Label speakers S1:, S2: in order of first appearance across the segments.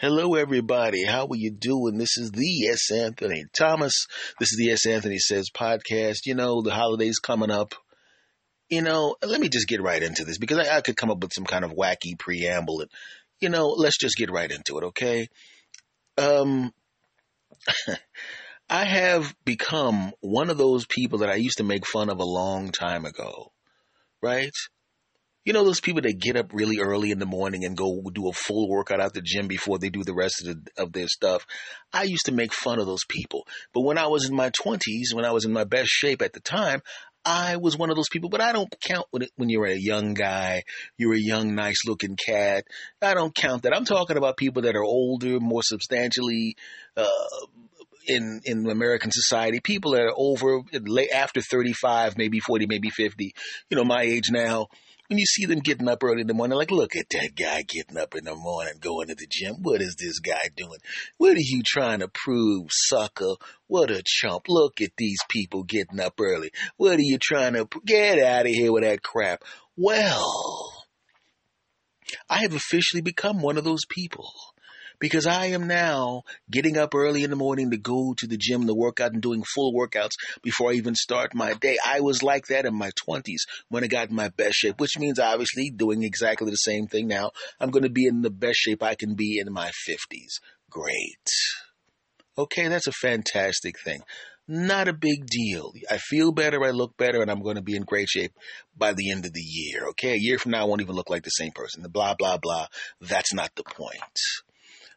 S1: Hello, everybody. How are you doing? This is the S. Anthony Thomas. This is the S. Anthony Says podcast. You know, the holidays coming up. You know, let me just get right into this because I, I could come up with some kind of wacky preamble and, you know, let's just get right into it, okay? Um, I have become one of those people that I used to make fun of a long time ago, right? You know those people that get up really early in the morning and go do a full workout at the gym before they do the rest of, the, of their stuff. I used to make fun of those people. But when I was in my 20s, when I was in my best shape at the time, I was one of those people, but I don't count when, you're a young guy, you're a young, nice looking cat. I don't count that. I'm talking about people that are older, more substantially, uh, in in American society, people that are over late after 35, maybe 40, maybe 50, you know, my age now, when you see them getting up early in the morning, like, look at that guy getting up in the morning, going to the gym. What is this guy doing? What are you trying to prove, sucker? What a chump. Look at these people getting up early. What are you trying to get out of here with that crap? Well, I have officially become one of those people because I am now getting up early in the morning to go to the gym to work out and doing full workouts before I even start my day. I was like that in my 20s when I got in my best shape, which means obviously doing exactly the same thing now. I'm going to be in the best shape I can be in my 50s. Great. Okay, that's a fantastic thing. Not a big deal. I feel better, I look better, and I'm going to be in great shape by the end of the year. Okay, a year from now, I won't even look like the same person. The blah, blah, blah. That's not the point.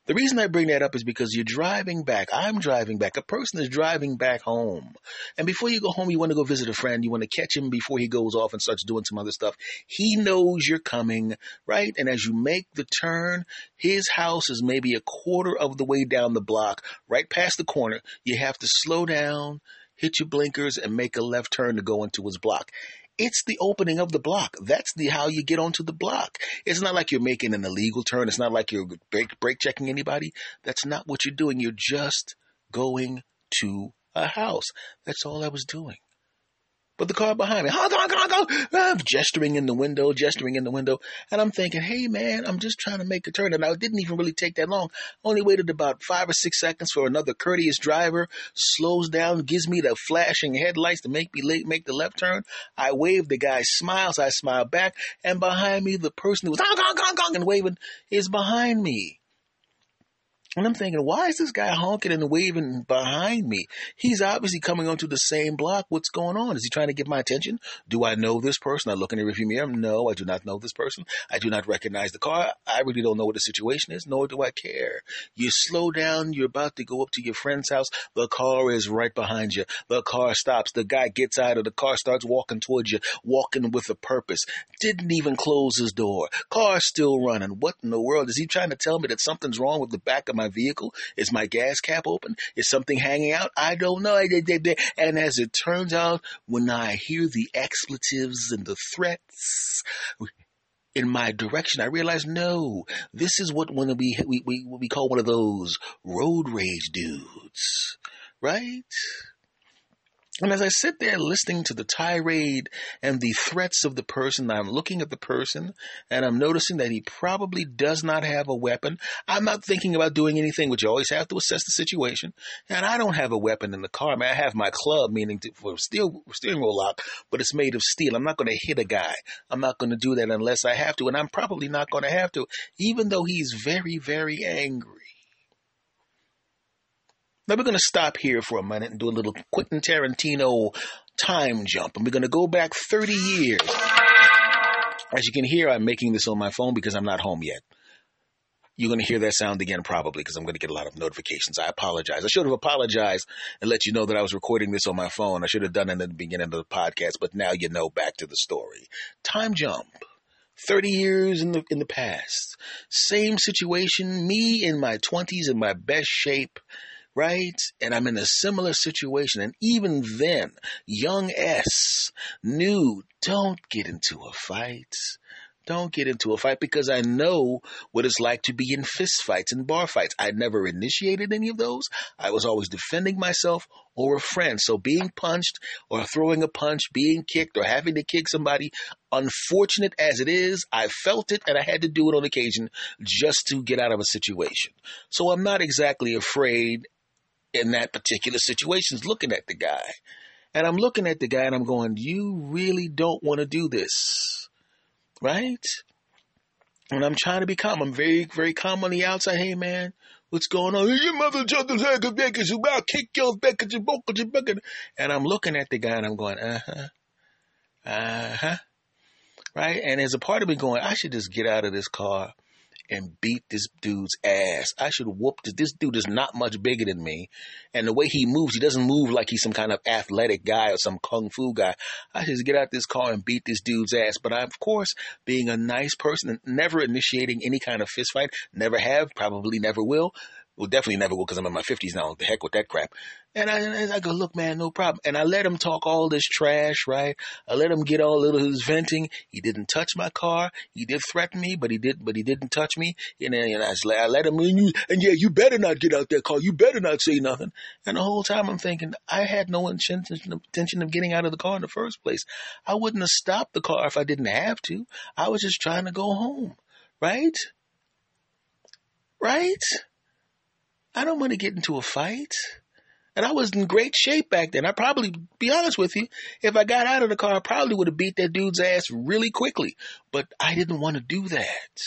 S1: The reason I bring that up is because you're driving back. I'm driving back. A person is driving back home. And before you go home, you want to go visit a friend. You want to catch him before he goes off and starts doing some other stuff. He knows you're coming, right? And as you make the turn, his house is maybe a quarter of the way down the block, right past the corner. You have to slow down, hit your blinkers, and make a left turn to go into his block. It's the opening of the block. That's the how you get onto the block. It's not like you're making an illegal turn. It's not like you're brake, brake checking anybody. That's not what you're doing. You're just going to a house. That's all I was doing. But the car behind me, honk, honk, honk. I'm ah, gesturing in the window, gesturing in the window. And I'm thinking, hey man, I'm just trying to make a turn. And I didn't even really take that long. Only waited about five or six seconds for another courteous driver, slows down, gives me the flashing headlights to make me late, make the left turn. I wave, the guy smiles, I smile back. And behind me, the person who was honk, honk, honk, honk, and waving is behind me. And I'm thinking, why is this guy honking and waving behind me? He's obviously coming onto the same block. What's going on? Is he trying to get my attention? Do I know this person? I look in the rearview mirror. No, I do not know this person. I do not recognize the car. I really don't know what the situation is, nor do I care. You slow down. You're about to go up to your friend's house. The car is right behind you. The car stops. The guy gets out of the car, starts walking towards you, walking with a purpose. Didn't even close his door. Car still running. What in the world? Is he trying to tell me that something's wrong with the back of my my vehicle? Is my gas cap open? Is something hanging out? I don't know. And as it turns out, when I hear the expletives and the threats in my direction, I realize no, this is what when we, we, we, we call one of those road rage dudes, right? And as I sit there listening to the tirade and the threats of the person, I'm looking at the person and I'm noticing that he probably does not have a weapon. I'm not thinking about doing anything, which you always have to assess the situation. And I don't have a weapon in the car. I mean, I have my club, meaning to, for steel steering wheel lock, but it's made of steel. I'm not going to hit a guy. I'm not going to do that unless I have to. And I'm probably not going to have to, even though he's very, very angry. Now we're going to stop here for a minute and do a little Quentin Tarantino time jump. And we're going to go back 30 years. As you can hear, I'm making this on my phone because I'm not home yet. You're going to hear that sound again probably because I'm going to get a lot of notifications. I apologize. I should have apologized and let you know that I was recording this on my phone. I should have done it in the beginning of the podcast, but now you know back to the story. Time jump. 30 years in the in the past. Same situation, me in my 20s in my best shape right? And I'm in a similar situation. And even then, young S knew don't get into a fight. don't get into a fight because I know what it's like to be in fist fights and bar fights. I never initiated any of those. I was always defending myself or a friend. So being punched or throwing a punch, being kicked or having to kick somebody, unfortunate as it is, I felt it and I had to do it on occasion just to get out of a situation. So I'm not exactly afraid in that particular situation is looking at the guy. And I'm looking at the guy and I'm going, you really don't want to do this, right? And I'm trying to be calm. I'm very, very calm on the outside. Hey, man, what's going on? Your mother you about kick your back at your book your. And I'm looking at the guy and I'm going, uh huh, uh huh, right? And there's a part of me going, I should just get out of this car and beat this dude's ass. I should whoop this. This dude is not much bigger than me. And the way he moves, he doesn't move like he's some kind of athletic guy or some kung fu guy. I should get out this car and beat this dude's ass. But I, of course, being a nice person and never initiating any kind of fist fight, never have, probably never will. Well, definitely never will because I'm in my 50s now. The heck with that crap. And I, and I go, look, man, no problem. And I let him talk all this trash, right? I let him get all of his venting. He didn't touch my car. He did threaten me, but he did, but he didn't touch me. And then and I, I let him in. You, and yeah, you better not get out that car. You better not say nothing. And the whole time I'm thinking, I had no intention, intention of getting out of the car in the first place. I wouldn't have stopped the car if I didn't have to. I was just trying to go home, right? Right? I don't want to get into a fight. And I was in great shape back then. I probably, be honest with you, if I got out of the car, I probably would have beat that dude's ass really quickly. But I didn't want to do that.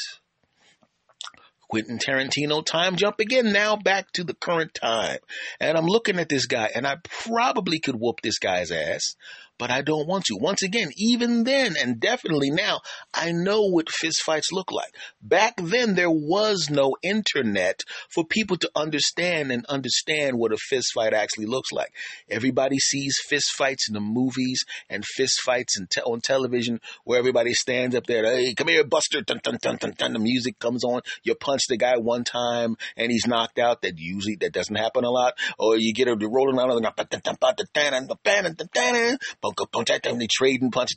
S1: Quentin Tarantino time jump again, now back to the current time. And I'm looking at this guy, and I probably could whoop this guy's ass, but I don't want to. Once again, even then and definitely now, I know what fistfights look like. Back then, there was no internet for people to understand and understand what a fistfight actually looks like. Everybody sees fistfights in the movies and fistfights te- on television where everybody stands up there, hey, come here, Buster, dun, dun, dun, dun, dun, the music comes on, you punch the guy one time and he's knocked out. That usually, that doesn't happen a lot. Or you get a rolling out they trade and punch,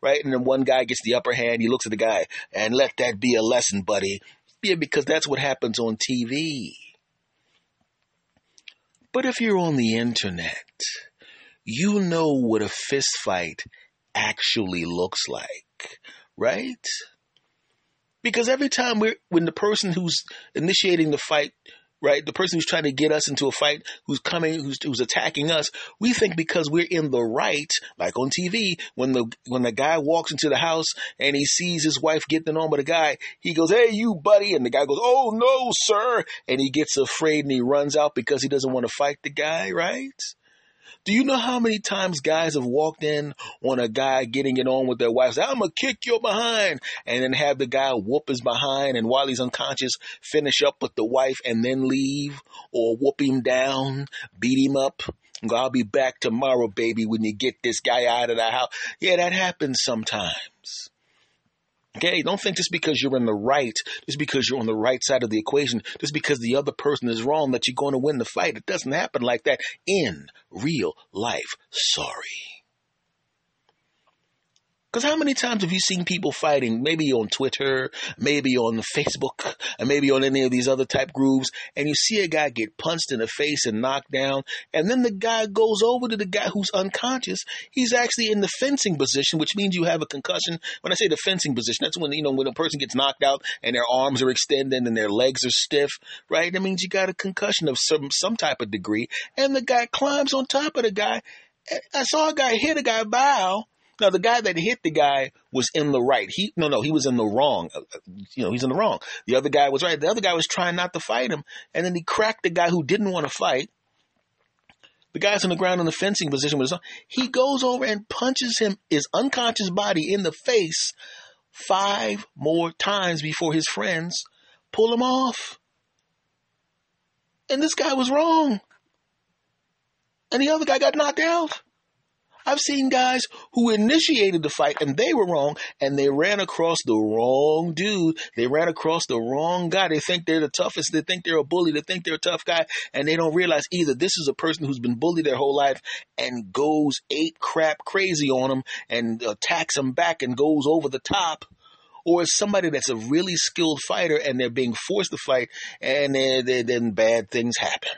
S1: right? And then one guy gets the upper hand. He looks at the guy and let that be a lesson, buddy. Yeah, because that's what happens on TV. But if you're on the internet, you know what a fist fight actually looks like, right? Because every time we're, when the person who's initiating the fight right? The person who's trying to get us into a fight, who's coming, who's, who's attacking us, we think because we're in the right, like on TV, when the when the guy walks into the house and he sees his wife getting on with a guy, he goes, "Hey, you buddy," and the guy goes, "Oh no, sir," and he gets afraid and he runs out because he doesn't want to fight the guy, right? Do you know how many times guys have walked in on a guy getting it on with their wife? Say, I'm gonna kick your behind, and then have the guy whoop his behind, and while he's unconscious, finish up with the wife and then leave, or whoop him down, beat him up. I'll be back tomorrow, baby, when you get this guy out of the house. Yeah, that happens sometimes. Okay, don't think just because you're in the right, just because you're on the right side of the equation, just because the other person is wrong that you're going to win the fight. It doesn't happen like that in real life. Sorry. Because how many times have you seen people fighting, maybe on Twitter, maybe on Facebook, and maybe on any of these other type groups, and you see a guy get punched in the face and knocked down, and then the guy goes over to the guy who's unconscious. He's actually in the fencing position, which means you have a concussion. When I say the fencing position, that's when, you know, when a person gets knocked out and their arms are extended and their legs are stiff, right? That means you got a concussion of some, some type of degree, and the guy climbs on top of the guy. I saw a guy hit a guy bow now, the guy that hit the guy was in the right. He no, no, he was in the wrong. Uh, uh, you know, he's in the wrong. The other guy was right. The other guy was trying not to fight him, and then he cracked the guy who didn't want to fight. The guy's on the ground in the fencing position with his He goes over and punches him, his unconscious body, in the face five more times before his friends pull him off. And this guy was wrong. And the other guy got knocked out. I've seen guys who initiated the fight and they were wrong and they ran across the wrong dude. They ran across the wrong guy. They think they're the toughest. They think they're a bully. They think they're a tough guy and they don't realize either this is a person who's been bullied their whole life and goes ape crap crazy on them and attacks them back and goes over the top or is somebody that's a really skilled fighter and they're being forced to fight and then bad things happen.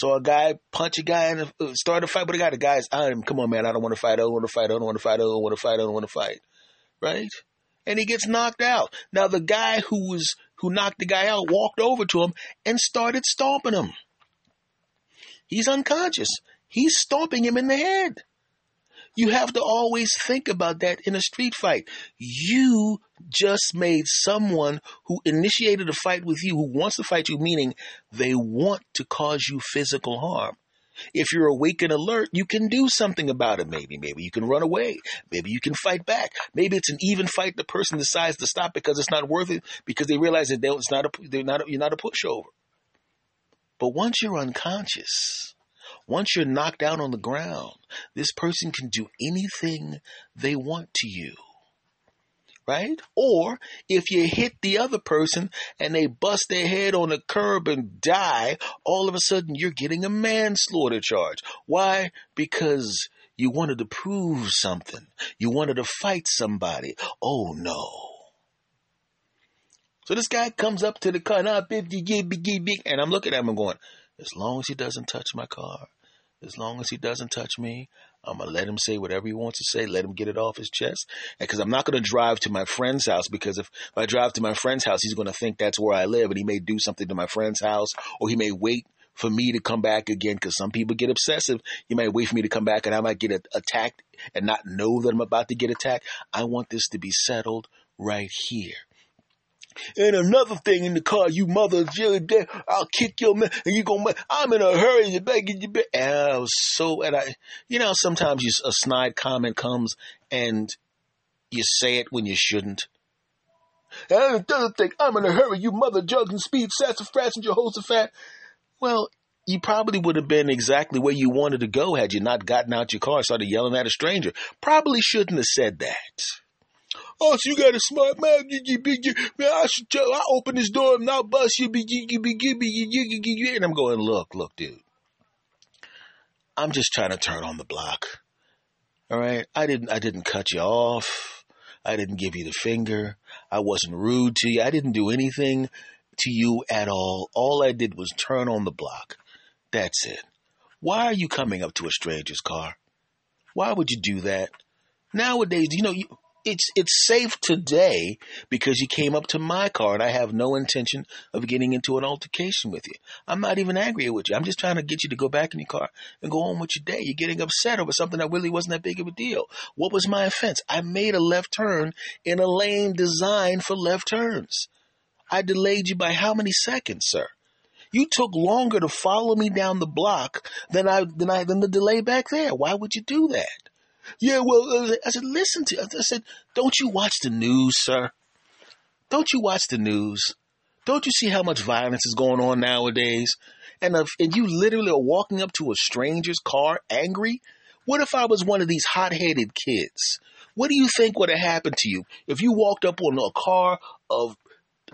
S1: So a guy punch a guy and uh, start a fight but the guy. The guy's, I'm, come on, man, I don't want to fight. I don't want to fight. I don't want to fight. I don't want to fight. I don't want to fight. Right? And he gets knocked out. Now the guy who was who knocked the guy out walked over to him and started stomping him. He's unconscious. He's stomping him in the head. You have to always think about that in a street fight. You just made someone who initiated a fight with you, who wants to fight you, meaning they want to cause you physical harm. If you're awake and alert, you can do something about it. Maybe, maybe you can run away. Maybe you can fight back. Maybe it's an even fight. The person decides to stop because it's not worth it because they realize that it's not a, they're not a, you're not a pushover. But once you're unconscious, once you're knocked out on the ground, this person can do anything they want to you. Right? Or if you hit the other person and they bust their head on a curb and die, all of a sudden you're getting a manslaughter charge. Why? Because you wanted to prove something. You wanted to fight somebody. Oh no. So this guy comes up to the car, and I'm looking at him and going, as long as he doesn't touch my car, as long as he doesn't touch me, I'm gonna let him say whatever he wants to say. Let him get it off his chest. Because I'm not gonna drive to my friend's house because if, if I drive to my friend's house, he's gonna think that's where I live, and he may do something to my friend's house, or he may wait for me to come back again. Because some people get obsessive. He might wait for me to come back, and I might get attacked and not know that I'm about to get attacked. I want this to be settled right here. And another thing in the car, you mother, jelly, I'll kick your man, and you gonna, I'm in a hurry, you better get your bed. And I was so, and I, you know, sometimes you, a snide comment comes and you say it when you shouldn't. And another thing, I'm in a hurry, you mother, jugs and speed, sassafras and fat. Well, you probably would have been exactly where you wanted to go had you not gotten out your car and started yelling at a stranger. Probably shouldn't have said that. Oh, so you got a smart mouth. Man, I should tell. I open this door and I'll bust you. And I'm going, look, look, dude. I'm just trying to turn on the block. All right. I didn't. I didn't cut you off. I didn't give you the finger. I wasn't rude to you. I didn't do anything to you at all. All I did was turn on the block. That's it. Why are you coming up to a stranger's car? Why would you do that? Nowadays, you know, you, it's it's safe today because you came up to my car and I have no intention of getting into an altercation with you. I'm not even angry with you. I'm just trying to get you to go back in your car and go on with your day. You're getting upset over something that really wasn't that big of a deal. What was my offense? I made a left turn in a lane designed for left turns. I delayed you by how many seconds, sir? You took longer to follow me down the block than I than I than the delay back there. Why would you do that? Yeah, well, uh, I said, listen to, I said, don't you watch the news, sir? Don't you watch the news? Don't you see how much violence is going on nowadays? And if, and you literally are walking up to a stranger's car angry? What if I was one of these hot-headed kids? What do you think would have happened to you if you walked up on a car of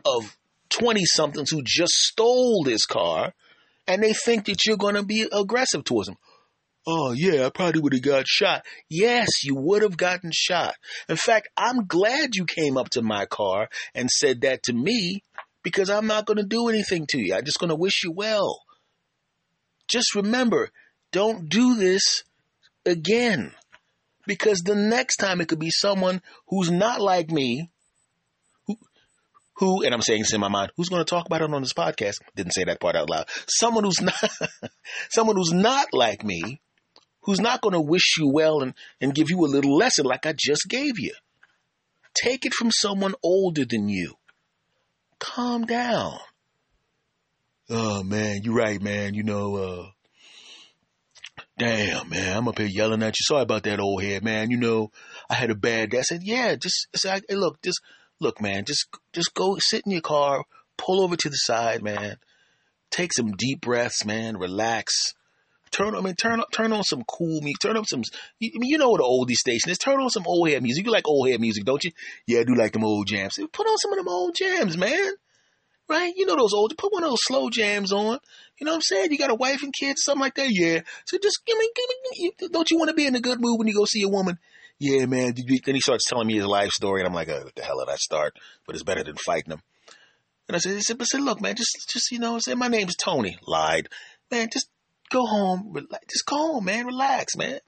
S1: of 20 somethings who just stole this car and they think that you're going to be aggressive towards them? Oh, yeah, I probably would have got shot. Yes, you would have gotten shot. In fact, I'm glad you came up to my car and said that to me because I'm not going to do anything to you. I'm just going to wish you well. Just remember, don't do this again because the next time it could be someone who's not like me who, and I'm saying this in my mind, who's going to talk about it on this podcast? Didn't say that part out loud. Someone who's not, someone who's not like me who's not going to wish you well and, and give you a little lesson like I just gave you. Take it from someone older than you. Calm down. Oh man, you're right, man. You know, uh, damn, man, I'm up here yelling at you. Sorry about that old head, man. You know, I had a bad day. I said, yeah, just, say, hey, look, just, look, man, just, just go sit in your car, pull over to the side, man. Take some deep breaths, man. Relax Turn, I mean, turn turn on some cool music. Turn up some, you, I mean, you know what an oldie station is. Turn on some old head music. You like old head music, don't you? Yeah, I do like them old jams. Put on some of them old jams, man. Right? You know those old. Put one of those slow jams on. You know what I'm saying? You got a wife and kids, something like that. Yeah. So just give me, give me. Don't you want to be in a good mood when you go see a woman? Yeah, man. Then he starts telling me his life story, and I'm like, oh, what the hell did I start? But it's better than fighting him. And I said, I said, look, man, just, just, you know, I said, my name's Tony. Lied. Man, just go home. Relax. Just go home, man. Relax, man.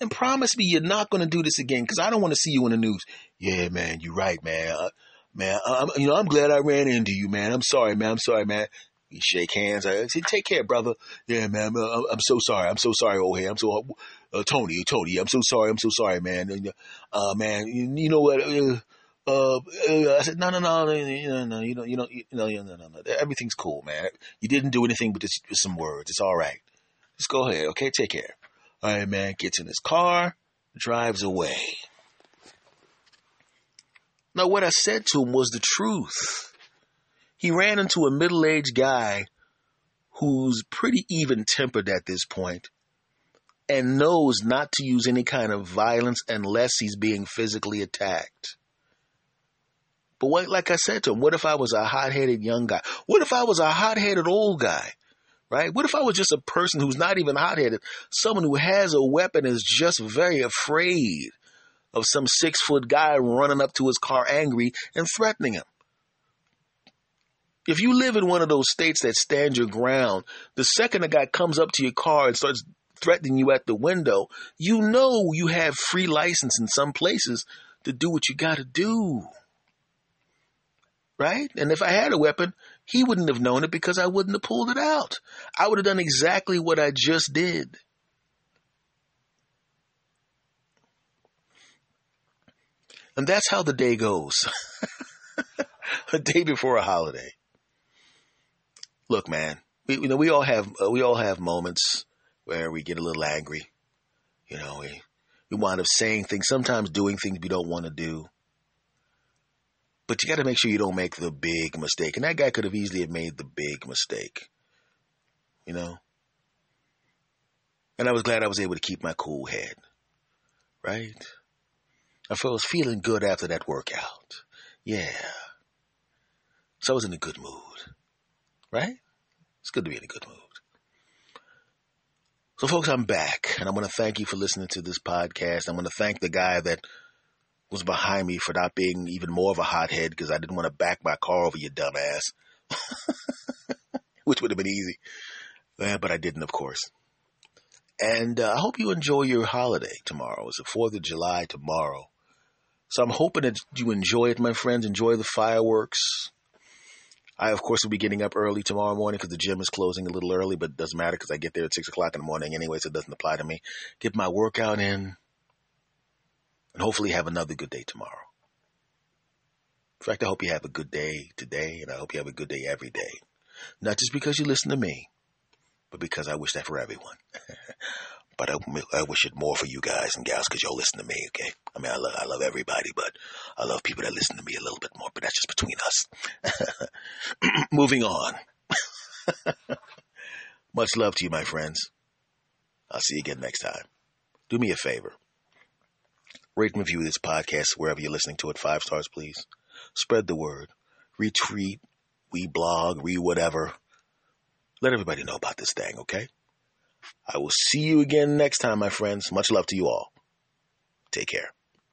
S1: And promise me you're not going to do this again because I don't want to see you in the news. Yeah, man, you're right, man. Uh, man, I'm, you know, I'm glad I ran into you, man. I'm sorry, man. I'm sorry, man. We shake hands. I said, take care, brother. Yeah, man. I'm, I'm so sorry. I'm so sorry, old head. I'm so, uh, Tony, Tony, I'm so sorry. I'm so sorry, man. Uh, man, you, you know what? Uh, uh, I said, no, no, no, no, no, no, you know, you know, you know, no, no, no, everything's cool, man. You didn't do anything but just, some words. It's all right. Just go ahead, okay? Take care. All right, man. Gets in his car, drives away. Now, what I said to him was the truth. He ran into a middle aged guy who's pretty even tempered at this point and knows not to use any kind of violence unless he's being physically attacked. But what, like I said to him, what if I was a hot headed young guy? What if I was a hot headed old guy? Right? What if I was just a person who's not even hot headed? Someone who has a weapon is just very afraid of some six foot guy running up to his car angry and threatening him. If you live in one of those states that stand your ground, the second a guy comes up to your car and starts threatening you at the window, you know you have free license in some places to do what you got to do. Right? And if I had a weapon, he wouldn't have known it because I wouldn't have pulled it out. I would have done exactly what I just did. And that's how the day goes. a day before a holiday. Look, man, we, you know, we all have, uh, we all have moments where we get a little angry. You know, we, we wind up saying things, sometimes doing things we don't want to do. But you got to make sure you don't make the big mistake. And that guy could have easily have made the big mistake. You know? And I was glad I was able to keep my cool head. Right? I felt was feeling good after that workout. Yeah. So I was in a good mood. Right? It's good to be in a good mood. So, folks, I'm back, and I want to thank you for listening to this podcast. I want to thank the guy that was behind me for not being even more of a hothead because I didn't want to back my car over your dumbass, which would have been easy. Yeah, but I didn't, of course. And uh, I hope you enjoy your holiday tomorrow. It's the 4th of July tomorrow. So I'm hoping that you enjoy it, my friends. Enjoy the fireworks. I, of course, will be getting up early tomorrow morning because the gym is closing a little early, but it doesn't matter because I get there at 6 o'clock in the morning anyway, so it doesn't apply to me. Get my workout in and hopefully have another good day tomorrow. In fact, I hope you have a good day today, and I hope you have a good day every day. Not just because you listen to me, but because I wish that for everyone. but I, I, wish it more for you guys and gals because y'all listen to me, okay? I mean, I love, I love everybody, but I love people that listen to me a little bit more, but that's just between us. Moving on. Much love to you, my friends. I'll see you again next time. Do me a favor. Rate and review this podcast wherever you're listening to it. Five stars, please. Spread the word. Retweet, reblog, re whatever. Let everybody know about this thing, okay? I will see you again next time, my friends. Much love to you all. Take care.